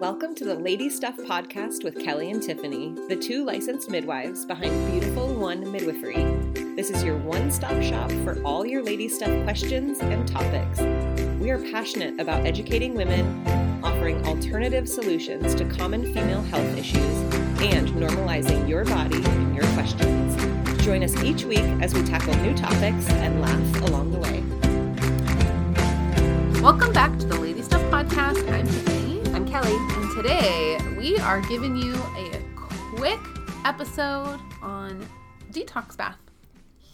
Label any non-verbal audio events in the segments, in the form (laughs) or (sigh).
Welcome to the Lady Stuff podcast with Kelly and Tiffany, the two licensed midwives behind Beautiful One Midwifery. This is your one stop shop for all your lady stuff questions and topics. We are passionate about educating women, offering alternative solutions to common female health issues, and normalizing your body and your questions. Join us each week as we tackle new topics and laugh along the way. Welcome back to the Lady Stuff Podcast. I'm Tiffany. Kelly. And today we are giving you a quick episode on detox bath.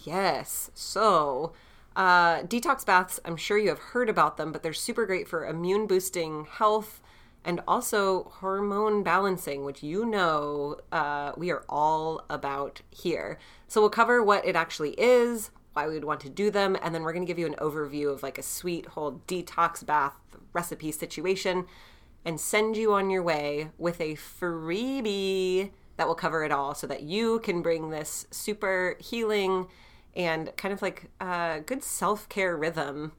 Yes. So, uh, detox baths, I'm sure you have heard about them, but they're super great for immune boosting health and also hormone balancing, which you know uh, we are all about here. So, we'll cover what it actually is, why we would want to do them, and then we're going to give you an overview of like a sweet whole detox bath recipe situation and send you on your way with a freebie that will cover it all so that you can bring this super healing and kind of like uh, good self care rhythm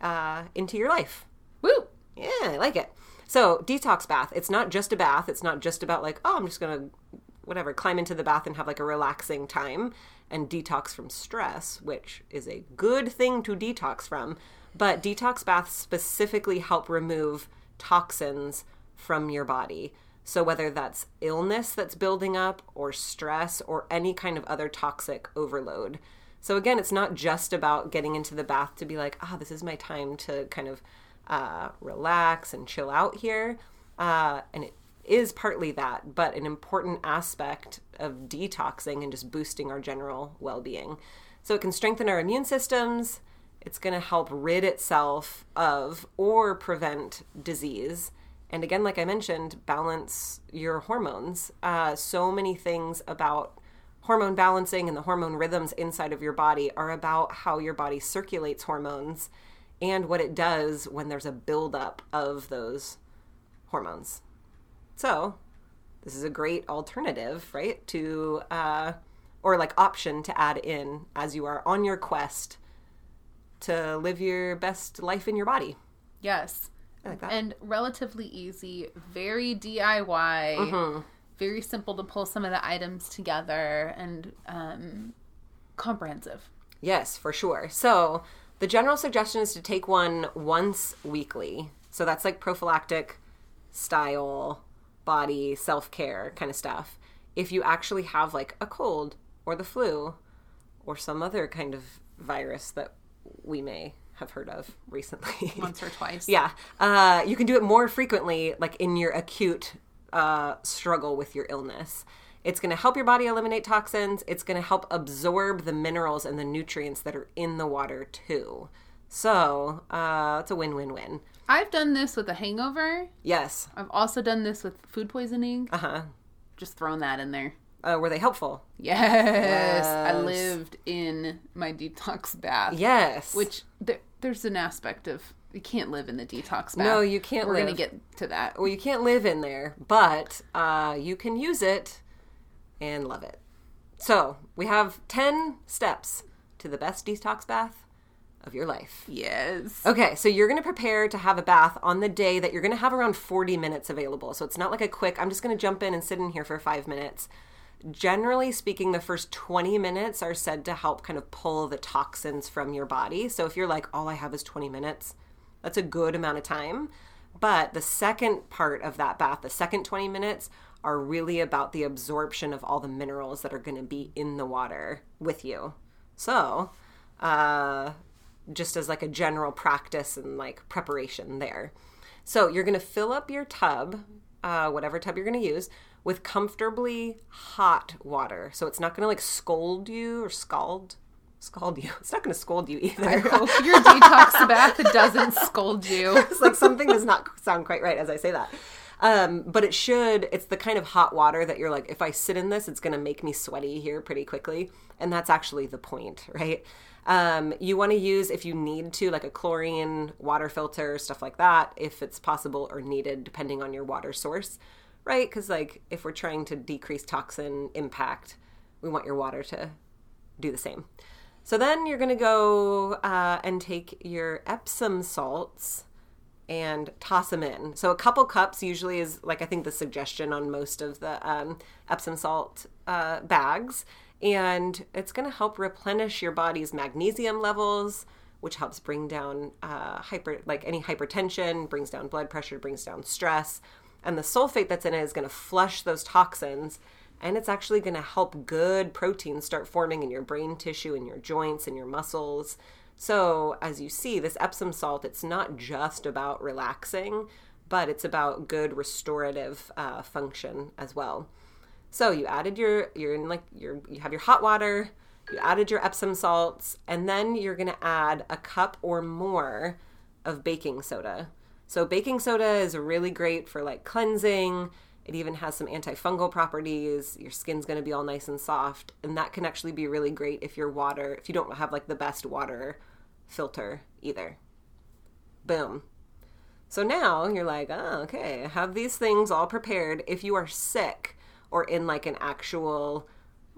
uh, into your life. Woo! Yeah, I like it. So, detox bath. It's not just a bath. It's not just about like, oh, I'm just going to, whatever, climb into the bath and have like a relaxing time and detox from stress, which is a good thing to detox from. But detox baths specifically help remove toxins from your body. So, whether that's illness that's building up, or stress, or any kind of other toxic overload. So, again, it's not just about getting into the bath to be like, ah, oh, this is my time to kind of uh, relax and chill out here. Uh, and it is partly that, but an important aspect of detoxing and just boosting our general well being. So, it can strengthen our immune systems. It's going to help rid itself of or prevent disease and again, like I mentioned, balance your hormones. Uh, so many things about hormone balancing and the hormone rhythms inside of your body are about how your body circulates hormones and what it does when there's a buildup of those hormones. So, this is a great alternative, right? To, uh, or like option to add in as you are on your quest to live your best life in your body. Yes. Like and relatively easy, very DIY, mm-hmm. very simple to pull some of the items together, and um, comprehensive. Yes, for sure. So the general suggestion is to take one once weekly. So that's like prophylactic style, body, self care kind of stuff. If you actually have like a cold or the flu or some other kind of virus that we may have heard of recently. (laughs) Once or twice. yeah. Uh, you can do it more frequently, like in your acute uh, struggle with your illness. It's going to help your body eliminate toxins. It's going to help absorb the minerals and the nutrients that are in the water too. So uh, it's a win win win. I've done this with a hangover. Yes. I've also done this with food poisoning. Uh huh. Just thrown that in there. Uh, were they helpful? Yes. yes. I lived in my detox bath. Yes. Which there, there's an aspect of you can't live in the detox bath. No, you can't. We're live. gonna get to that. Well, you can't live in there, but uh, you can use it and love it. So we have ten steps to the best detox bath of your life. Yes. Okay, so you're going to prepare to have a bath on the day that you're going to have around 40 minutes available. So it's not like a quick, I'm just going to jump in and sit in here for five minutes generally speaking, the first 20 minutes are said to help kind of pull the toxins from your body. So if you're like, all I have is 20 minutes, that's a good amount of time. But the second part of that bath, the second 20 minutes, are really about the absorption of all the minerals that are going to be in the water with you. So, uh, just as like a general practice and like preparation there. So, you're going to fill up your tub, uh, whatever tub you're going to use, with comfortably hot water. So it's not going to like scold you or scald scald you. (laughs) It's not going to scold you either. I hope (laughs) your detox bath doesn't scold you. (laughs) it's like something does not sound quite right as I say that. Um, but it should. It's the kind of hot water that you're like, if I sit in this, it's going to make me sweaty here pretty quickly, and that's actually the point, right? Um, you want to use if you need to, like a chlorine water filter, stuff like that, if it's possible or needed, depending on your water source right? Because, like, if we're trying to decrease toxin impact, we want your water to do the same. So then you're going to go uh, and take your Epsom salts and toss them in. So a couple cups usually is like I think the suggestion on most of the um, Epsom salt uh, bags, and it's going to help replenish your body's magnesium levels, which helps bring down uh, hyper like any hypertension, brings down blood pressure, brings down stress, and the sulfate that's in it is going to flush those toxins. And it's actually going to help good proteins start forming in your brain tissue, in your joints, and your muscles. So, as you see, this Epsom salt, it's not just about relaxing, but it's about good restorative uh, function as well. So, you added your, you're in like, your, you have your hot water, you added your Epsom salts, and then you're going to add a cup or more of baking soda. So, baking soda is really great for like cleansing. It even has some antifungal properties. Your skin's going to be all nice and soft. And that can actually be really great if your water, if you don't have like the best water filter either. Boom. So now you're like, oh, okay, have these things all prepared. If you are sick or in like an actual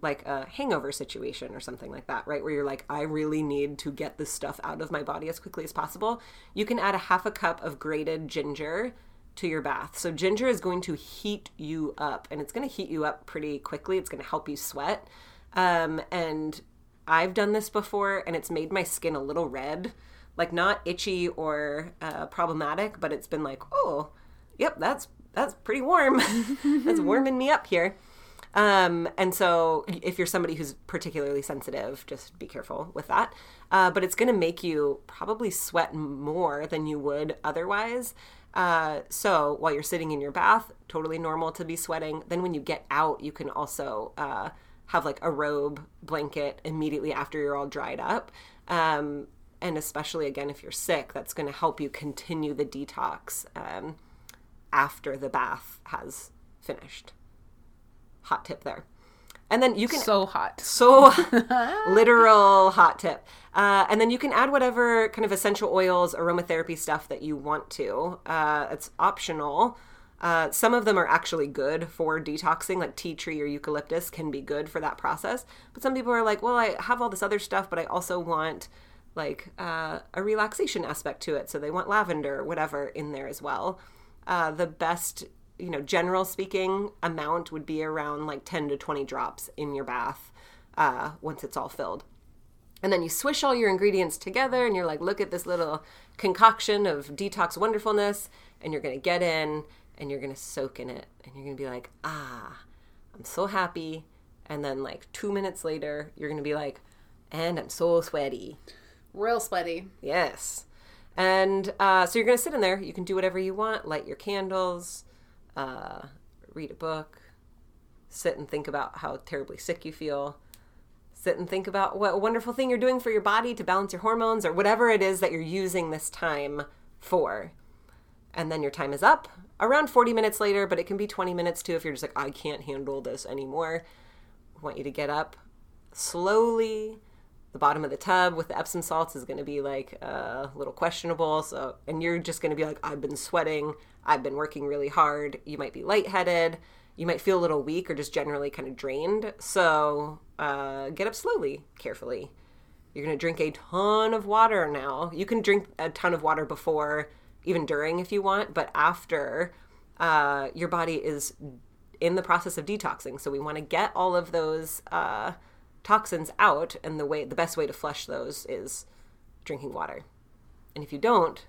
like a hangover situation or something like that, right? Where you're like, I really need to get this stuff out of my body as quickly as possible. You can add a half a cup of grated ginger to your bath. So ginger is going to heat you up and it's going to heat you up pretty quickly. It's going to help you sweat. Um, and I've done this before and it's made my skin a little red, like not itchy or uh, problematic, but it's been like, oh, yep, that's that's pretty warm. (laughs) that's warming me up here. Um, and so, if you're somebody who's particularly sensitive, just be careful with that. Uh, but it's going to make you probably sweat more than you would otherwise. Uh, so, while you're sitting in your bath, totally normal to be sweating. Then, when you get out, you can also uh, have like a robe blanket immediately after you're all dried up. Um, and especially again, if you're sick, that's going to help you continue the detox um, after the bath has finished. Hot tip there. And then you can so hot, so (laughs) literal hot tip. Uh, and then you can add whatever kind of essential oils, aromatherapy stuff that you want to. Uh, it's optional. Uh, some of them are actually good for detoxing, like tea tree or eucalyptus can be good for that process. But some people are like, well, I have all this other stuff, but I also want like uh, a relaxation aspect to it. So they want lavender whatever in there as well. Uh, the best, you know, general speaking amount would be around like 10 to 20 drops in your bath uh, once it's all filled. And then you swish all your ingredients together and you're like, look at this little concoction of detox wonderfulness. And you're going to get in and you're going to soak in it and you're going to be like, ah, I'm so happy. And then, like, two minutes later, you're going to be like, and I'm so sweaty. Real sweaty. Yes. And uh, so you're going to sit in there. You can do whatever you want, light your candles, uh, read a book, sit and think about how terribly sick you feel. Sit and think about what a wonderful thing you're doing for your body to balance your hormones or whatever it is that you're using this time for. And then your time is up around 40 minutes later, but it can be 20 minutes too if you're just like, I can't handle this anymore. I want you to get up slowly. The bottom of the tub with the Epsom salts is going to be like a little questionable. So, and you're just going to be like, I've been sweating. I've been working really hard. You might be lightheaded. You might feel a little weak or just generally kind of drained. So, uh, get up slowly, carefully. You're going to drink a ton of water now. You can drink a ton of water before even during if you want, but after uh, your body is in the process of detoxing. So we want to get all of those uh, toxins out, and the way the best way to flush those is drinking water. And if you don't,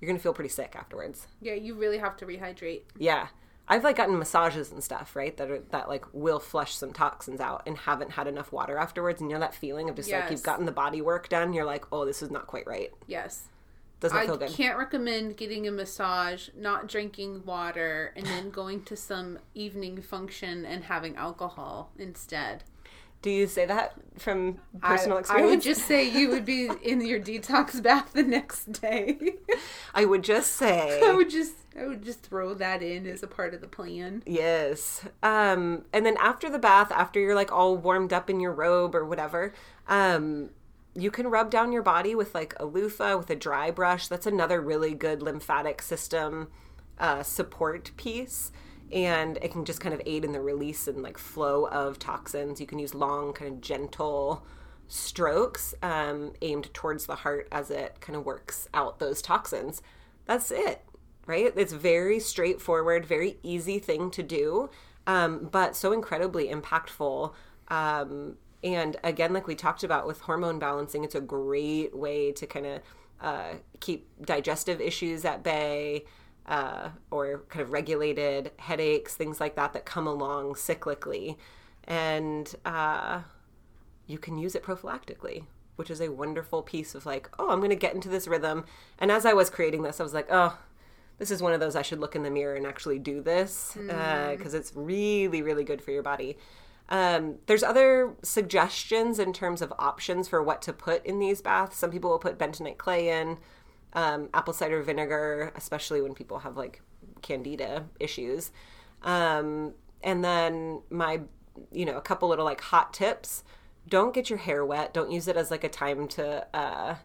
you're gonna feel pretty sick afterwards. Yeah, you really have to rehydrate. Yeah. I've like gotten massages and stuff, right? That are that like will flush some toxins out and haven't had enough water afterwards. And you know that feeling of just yes. like you've gotten the body work done, you're like, oh, this is not quite right. Yes. Does not I feel good. I can't recommend getting a massage, not drinking water, and then going to some evening function and having alcohol instead. Do you say that from personal I, experience? I would just say you would be in your detox (laughs) bath the next day. I would just say (laughs) I would just I would just throw that in as a part of the plan. Yes. Um and then after the bath, after you're like all warmed up in your robe or whatever, um you can rub down your body with like a loofah with a dry brush. That's another really good lymphatic system uh, support piece. And it can just kind of aid in the release and like flow of toxins. You can use long, kind of gentle strokes um, aimed towards the heart as it kind of works out those toxins. that's it, right? It's very straightforward, very easy thing to do, um, but so incredibly impactful. Um, and again, like we talked about with hormone balancing, it's a great way to kind of uh, keep digestive issues at bay. Uh, or kind of regulated headaches, things like that that come along cyclically. And uh, you can use it prophylactically, which is a wonderful piece of like, oh, I'm going to get into this rhythm. And as I was creating this, I was like, oh, this is one of those I should look in the mirror and actually do this because mm. uh, it's really, really good for your body. Um, there's other suggestions in terms of options for what to put in these baths. Some people will put bentonite clay in, um, apple cider vinegar, especially when people have like candida issues. Um, and then my, you know, a couple little like hot tips don't get your hair wet. Don't use it as like a time to uh,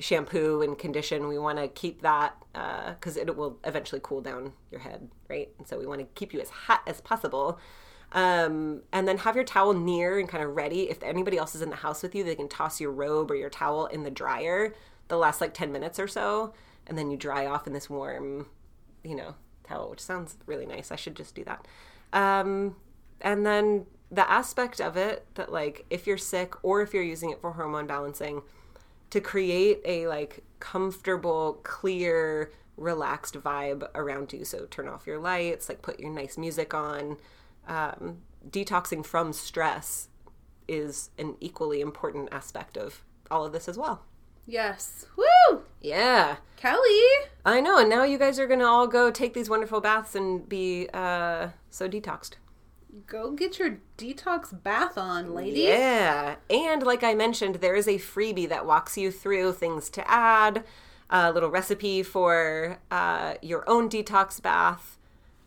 shampoo and condition. We want to keep that because uh, it will eventually cool down your head, right? And so we want to keep you as hot as possible. Um, and then have your towel near and kind of ready. If anybody else is in the house with you, they can toss your robe or your towel in the dryer the last like 10 minutes or so. And then you dry off in this warm, you know, towel, which sounds really nice. I should just do that. Um, and then the aspect of it that like if you're sick or if you're using it for hormone balancing to create a like comfortable clear relaxed vibe around you so turn off your lights like put your nice music on um, detoxing from stress is an equally important aspect of all of this as well yes woo yeah kelly i know and now you guys are gonna all go take these wonderful baths and be uh, so detoxed Go get your detox bath on, lady. Yeah. And like I mentioned, there is a freebie that walks you through things to add, a little recipe for uh, your own detox bath,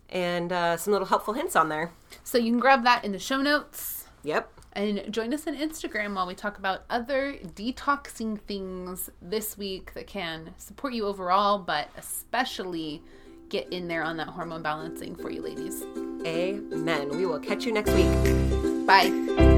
and uh, some little helpful hints on there. So you can grab that in the show notes. Yep. And join us on Instagram while we talk about other detoxing things this week that can support you overall, but especially get in there on that hormone balancing for you ladies. Amen. We will catch you next week. Bye.